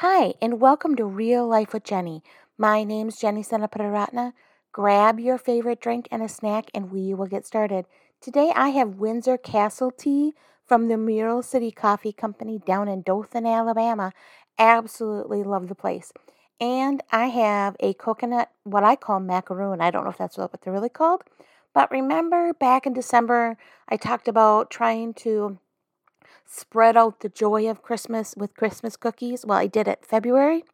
Hi, and welcome to Real Life with Jenny. My name's Jenny Senaparatna. Grab your favorite drink and a snack, and we will get started. Today I have Windsor Castle tea from the Mural City Coffee Company down in Dothan, Alabama. Absolutely love the place. And I have a coconut, what I call macaroon. I don't know if that's what they're really called. But remember back in December, I talked about trying to spread out the joy of Christmas with Christmas cookies. Well, I did it February.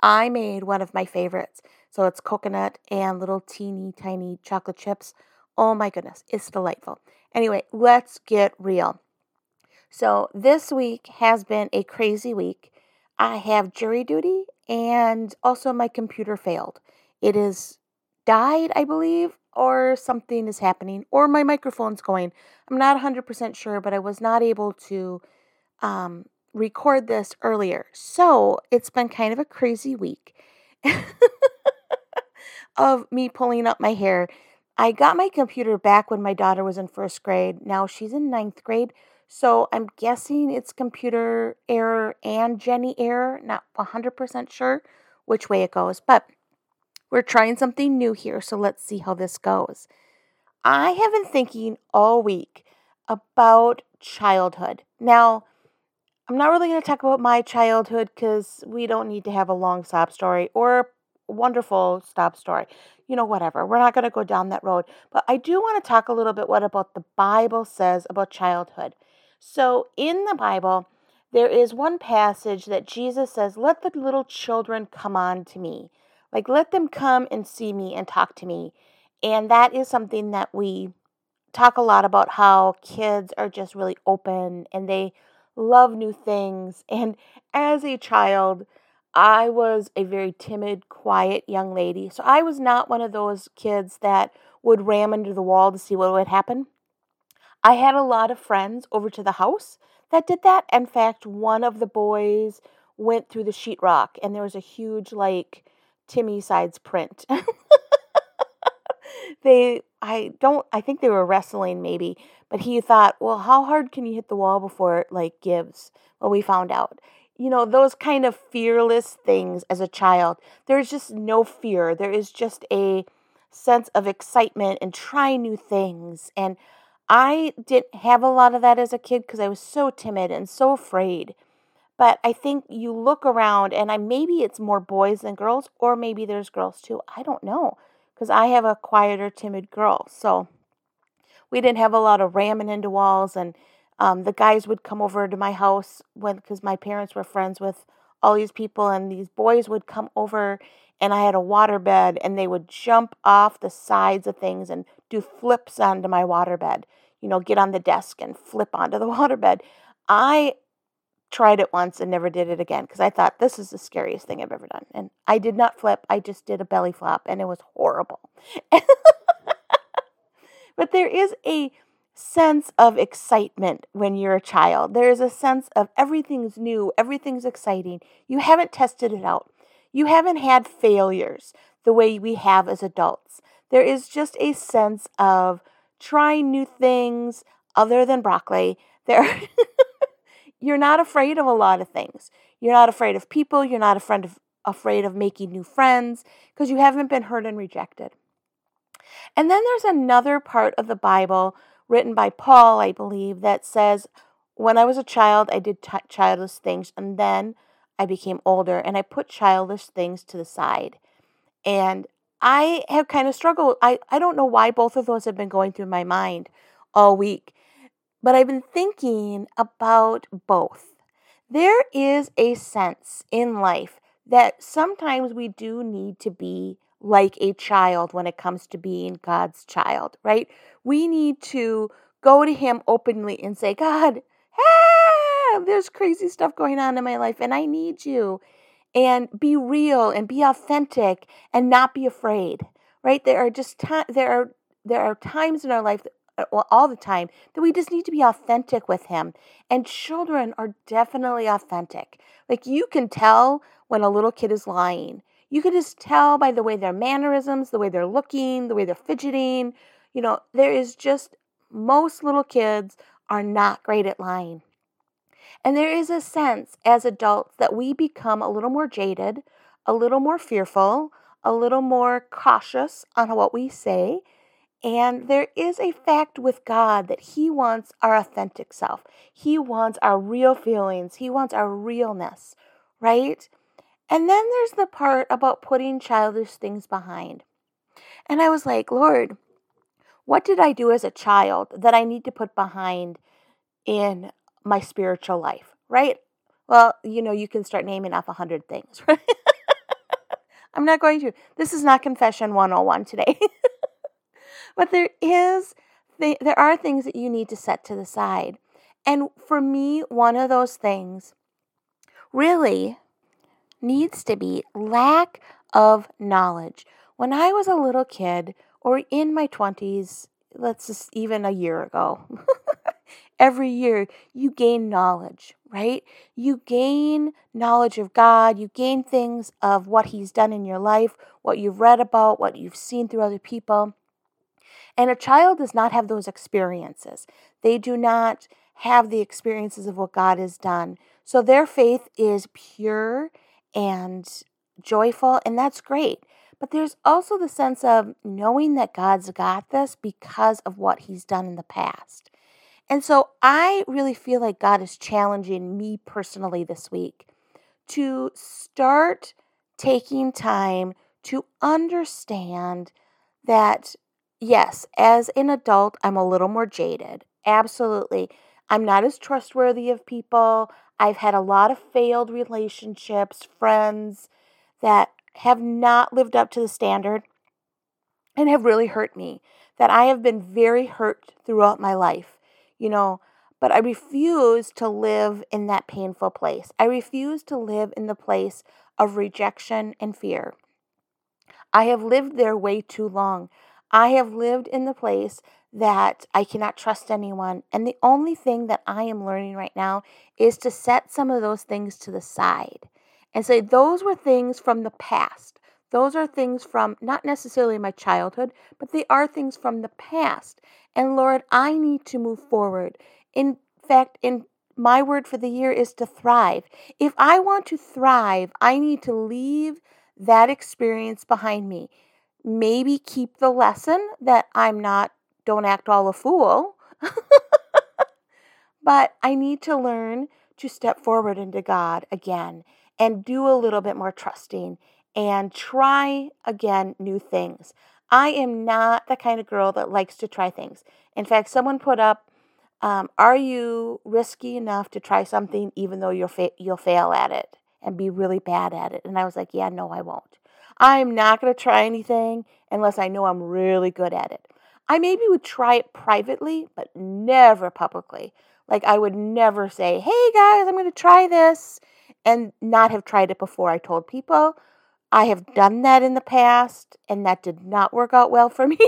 I made one of my favorites. So it's coconut and little teeny tiny chocolate chips. Oh my goodness, it's delightful. Anyway, let's get real. So this week has been a crazy week. I have jury duty and also my computer failed. It is died, I believe, or something is happening, or my microphone's going. I'm not 100% sure, but I was not able to um, record this earlier. So it's been kind of a crazy week of me pulling up my hair. I got my computer back when my daughter was in first grade. Now she's in ninth grade. So I'm guessing it's computer error and Jenny error. Not 100% sure which way it goes. But we're trying something new here, so let's see how this goes. I have been thinking all week about childhood. Now, I'm not really going to talk about my childhood because we don't need to have a long sob story or a wonderful stop story. You know, whatever. We're not going to go down that road. But I do want to talk a little bit what about the Bible says about childhood. So, in the Bible, there is one passage that Jesus says, Let the little children come on to me. Like, let them come and see me and talk to me. And that is something that we talk a lot about how kids are just really open and they love new things. And as a child, I was a very timid, quiet young lady. So I was not one of those kids that would ram into the wall to see what would happen. I had a lot of friends over to the house that did that. In fact, one of the boys went through the sheetrock and there was a huge, like, Timmy Sides print. they I don't I think they were wrestling maybe, but he thought, well, how hard can you hit the wall before it like gives? Well, we found out. You know, those kind of fearless things as a child. There's just no fear. There is just a sense of excitement and trying new things. And I didn't have a lot of that as a kid because I was so timid and so afraid. But I think you look around and I maybe it's more boys than girls, or maybe there's girls too. I don't know. Because I have a quieter, timid girl. So we didn't have a lot of ramming into walls and um, the guys would come over to my house when because my parents were friends with all these people and these boys would come over and I had a water bed and they would jump off the sides of things and do flips onto my water bed. You know, get on the desk and flip onto the water bed. I tried it once and never did it again because I thought this is the scariest thing I've ever done. And I did not flip, I just did a belly flop and it was horrible. but there is a sense of excitement when you're a child. There is a sense of everything's new, everything's exciting. You haven't tested it out. You haven't had failures the way we have as adults. There is just a sense of trying new things other than broccoli. There you're not afraid of a lot of things. You're not afraid of people. You're not afraid of, afraid of making new friends because you haven't been hurt and rejected. And then there's another part of the Bible written by Paul, I believe, that says, When I was a child, I did t- childish things, and then I became older and I put childish things to the side. And I have kind of struggled. I, I don't know why both of those have been going through my mind all week. But I've been thinking about both. There is a sense in life that sometimes we do need to be like a child when it comes to being God's child, right? We need to go to Him openly and say, God, ah, there's crazy stuff going on in my life and I need you. And be real and be authentic and not be afraid, right? There are just time, there are there are times in our life uh, Uh, all the time that we just need to be authentic with him. And children are definitely authentic. Like you can tell when a little kid is lying. You can just tell by the way their mannerisms, the way they're looking, the way they're fidgeting. You know, there is just most little kids are not great at lying. And there is a sense as adults that we become a little more jaded, a little more fearful, a little more cautious on what we say. And there is a fact with God that He wants our authentic self. He wants our real feelings. He wants our realness, right? And then there's the part about putting childish things behind. And I was like, Lord, what did I do as a child that I need to put behind in my spiritual life, right? Well, you know, you can start naming off a hundred things, right? I'm not going to. This is not confession 101 today. but there is there are things that you need to set to the side. And for me, one of those things really needs to be lack of knowledge. When I was a little kid or in my 20s, let's just even a year ago, every year you gain knowledge, right? You gain knowledge of God, you gain things of what He's done in your life, what you've read about, what you've seen through other people. And a child does not have those experiences. They do not have the experiences of what God has done. So their faith is pure and joyful, and that's great. But there's also the sense of knowing that God's got this because of what He's done in the past. And so I really feel like God is challenging me personally this week to start taking time to understand that, yes, as an adult, I'm a little more jaded. Absolutely. I'm not as trustworthy of people. I've had a lot of failed relationships, friends that have not lived up to the standard and have really hurt me. That I have been very hurt throughout my life, you know, but I refuse to live in that painful place. I refuse to live in the place of rejection and fear. I have lived there way too long. I have lived in the place that I cannot trust anyone. And the only thing that I am learning right now is to set some of those things to the side and say, those were things from the past. Those are things from not necessarily my childhood, but they are things from the past. And Lord, I need to move forward. In fact, in my word for the year is to thrive. If I want to thrive, I need to leave that experience behind me. Maybe keep the lesson that I'm not don't act all a fool. but I need to learn to step forward into God again and do a little bit more trusting and try again new things. I am not the kind of girl that likes to try things. In fact, someone put up, um, "Are you risky enough to try something even though you'll fa- you'll fail at it and be really bad at it?" And I was like, "Yeah, no, I won't. I'm not going to try anything unless I know I'm really good at it. I maybe would try it privately, but never publicly. Like I would never say, hey guys, I'm going to try this and not have tried it before I told people. I have done that in the past and that did not work out well for me.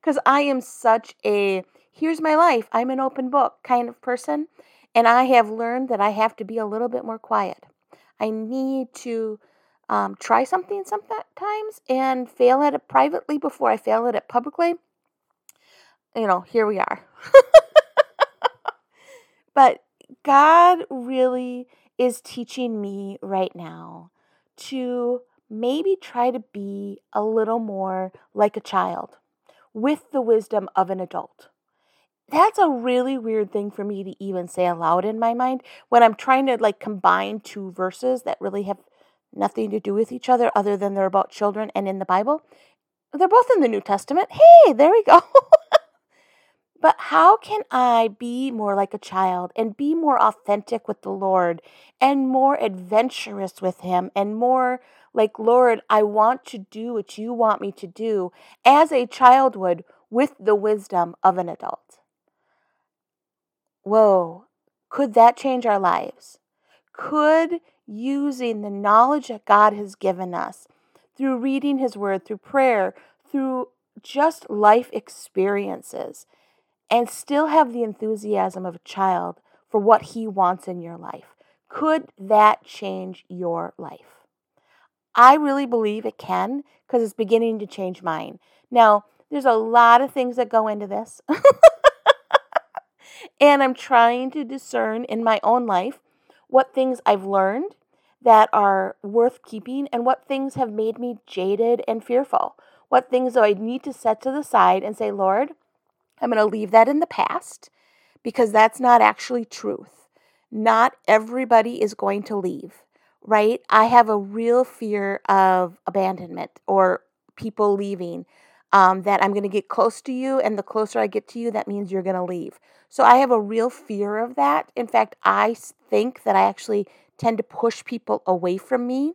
Because I am such a here's my life, I'm an open book kind of person. And I have learned that I have to be a little bit more quiet. I need to um, try something sometimes and fail at it privately before I fail at it publicly. You know, here we are. but God really is teaching me right now to maybe try to be a little more like a child with the wisdom of an adult. That's a really weird thing for me to even say aloud in my mind when I'm trying to like combine two verses that really have nothing to do with each other other than they're about children and in the Bible. They're both in the New Testament. Hey, there we go. but how can I be more like a child and be more authentic with the Lord and more adventurous with Him and more like, Lord, I want to do what you want me to do as a child would with the wisdom of an adult? Whoa, could that change our lives? Could using the knowledge that God has given us through reading His Word, through prayer, through just life experiences, and still have the enthusiasm of a child for what He wants in your life. Could that change your life? I really believe it can because it's beginning to change mine. Now, there's a lot of things that go into this. and I'm trying to discern in my own life what things I've learned that are worth keeping and what things have made me jaded and fearful. What things do I need to set to the side and say, Lord, I'm going to leave that in the past because that's not actually truth. Not everybody is going to leave, right? I have a real fear of abandonment or people leaving. Um, that I'm going to get close to you, and the closer I get to you, that means you're going to leave. So I have a real fear of that. In fact, I think that I actually tend to push people away from me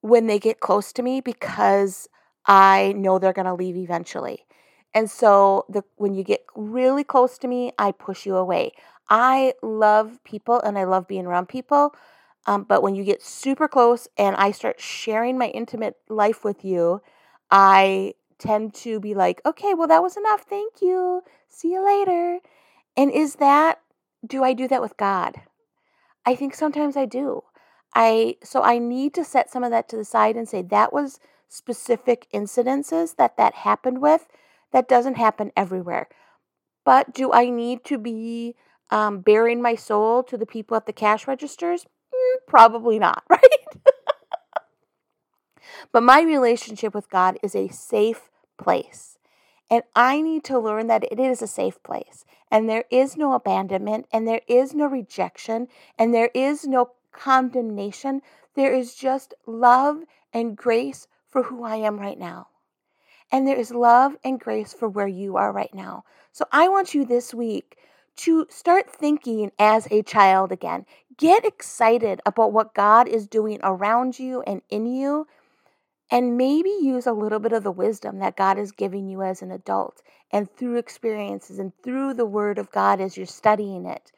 when they get close to me because I know they're going to leave eventually. And so the when you get really close to me, I push you away. I love people and I love being around people. Um, but when you get super close and I start sharing my intimate life with you, I tend to be like, okay, well, that was enough. Thank you. See you later. And is that, do I do that with God? I think sometimes I do. I so I need to set some of that to the side and say that was specific incidences that that happened with. That doesn't happen everywhere. But do I need to be um, baring my soul to the people at the cash registers? Mm, probably not, right? but my relationship with God is a safe place. And I need to learn that it is a safe place. And there is no abandonment, and there is no rejection, and there is no condemnation. There is just love and grace for who I am right now. And there is love and grace for where you are right now. So I want you this week to start thinking as a child again. Get excited about what God is doing around you and in you and maybe use a little bit of the wisdom that God is giving you as an adult and through experiences and through the Word of God as you're studying it.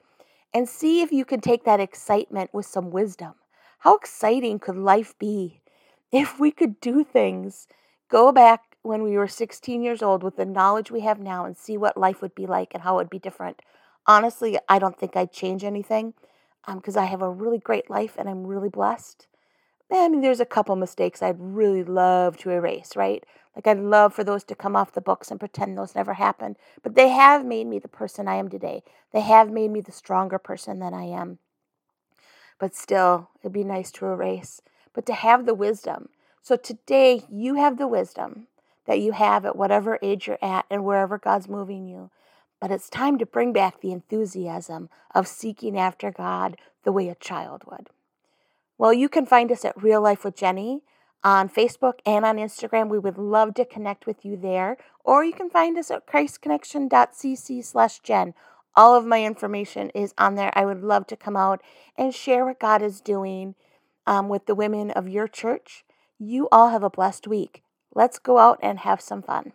And see if you can take that excitement with some wisdom. How exciting could life be if we could do things, go back when we were 16 years old with the knowledge we have now and see what life would be like and how it would be different? Honestly, I don't think I'd change anything because um, I have a really great life and I'm really blessed. Eh, I mean, there's a couple mistakes I'd really love to erase, right? Like, I'd love for those to come off the books and pretend those never happened. But they have made me the person I am today. They have made me the stronger person than I am. But still, it'd be nice to erase, but to have the wisdom. So today, you have the wisdom that you have at whatever age you're at and wherever God's moving you. But it's time to bring back the enthusiasm of seeking after God the way a child would. Well, you can find us at Real Life with Jenny on Facebook and on Instagram. We would love to connect with you there. Or you can find us at christconnection.cc slash Jen. All of my information is on there. I would love to come out and share what God is doing um, with the women of your church. You all have a blessed week. Let's go out and have some fun.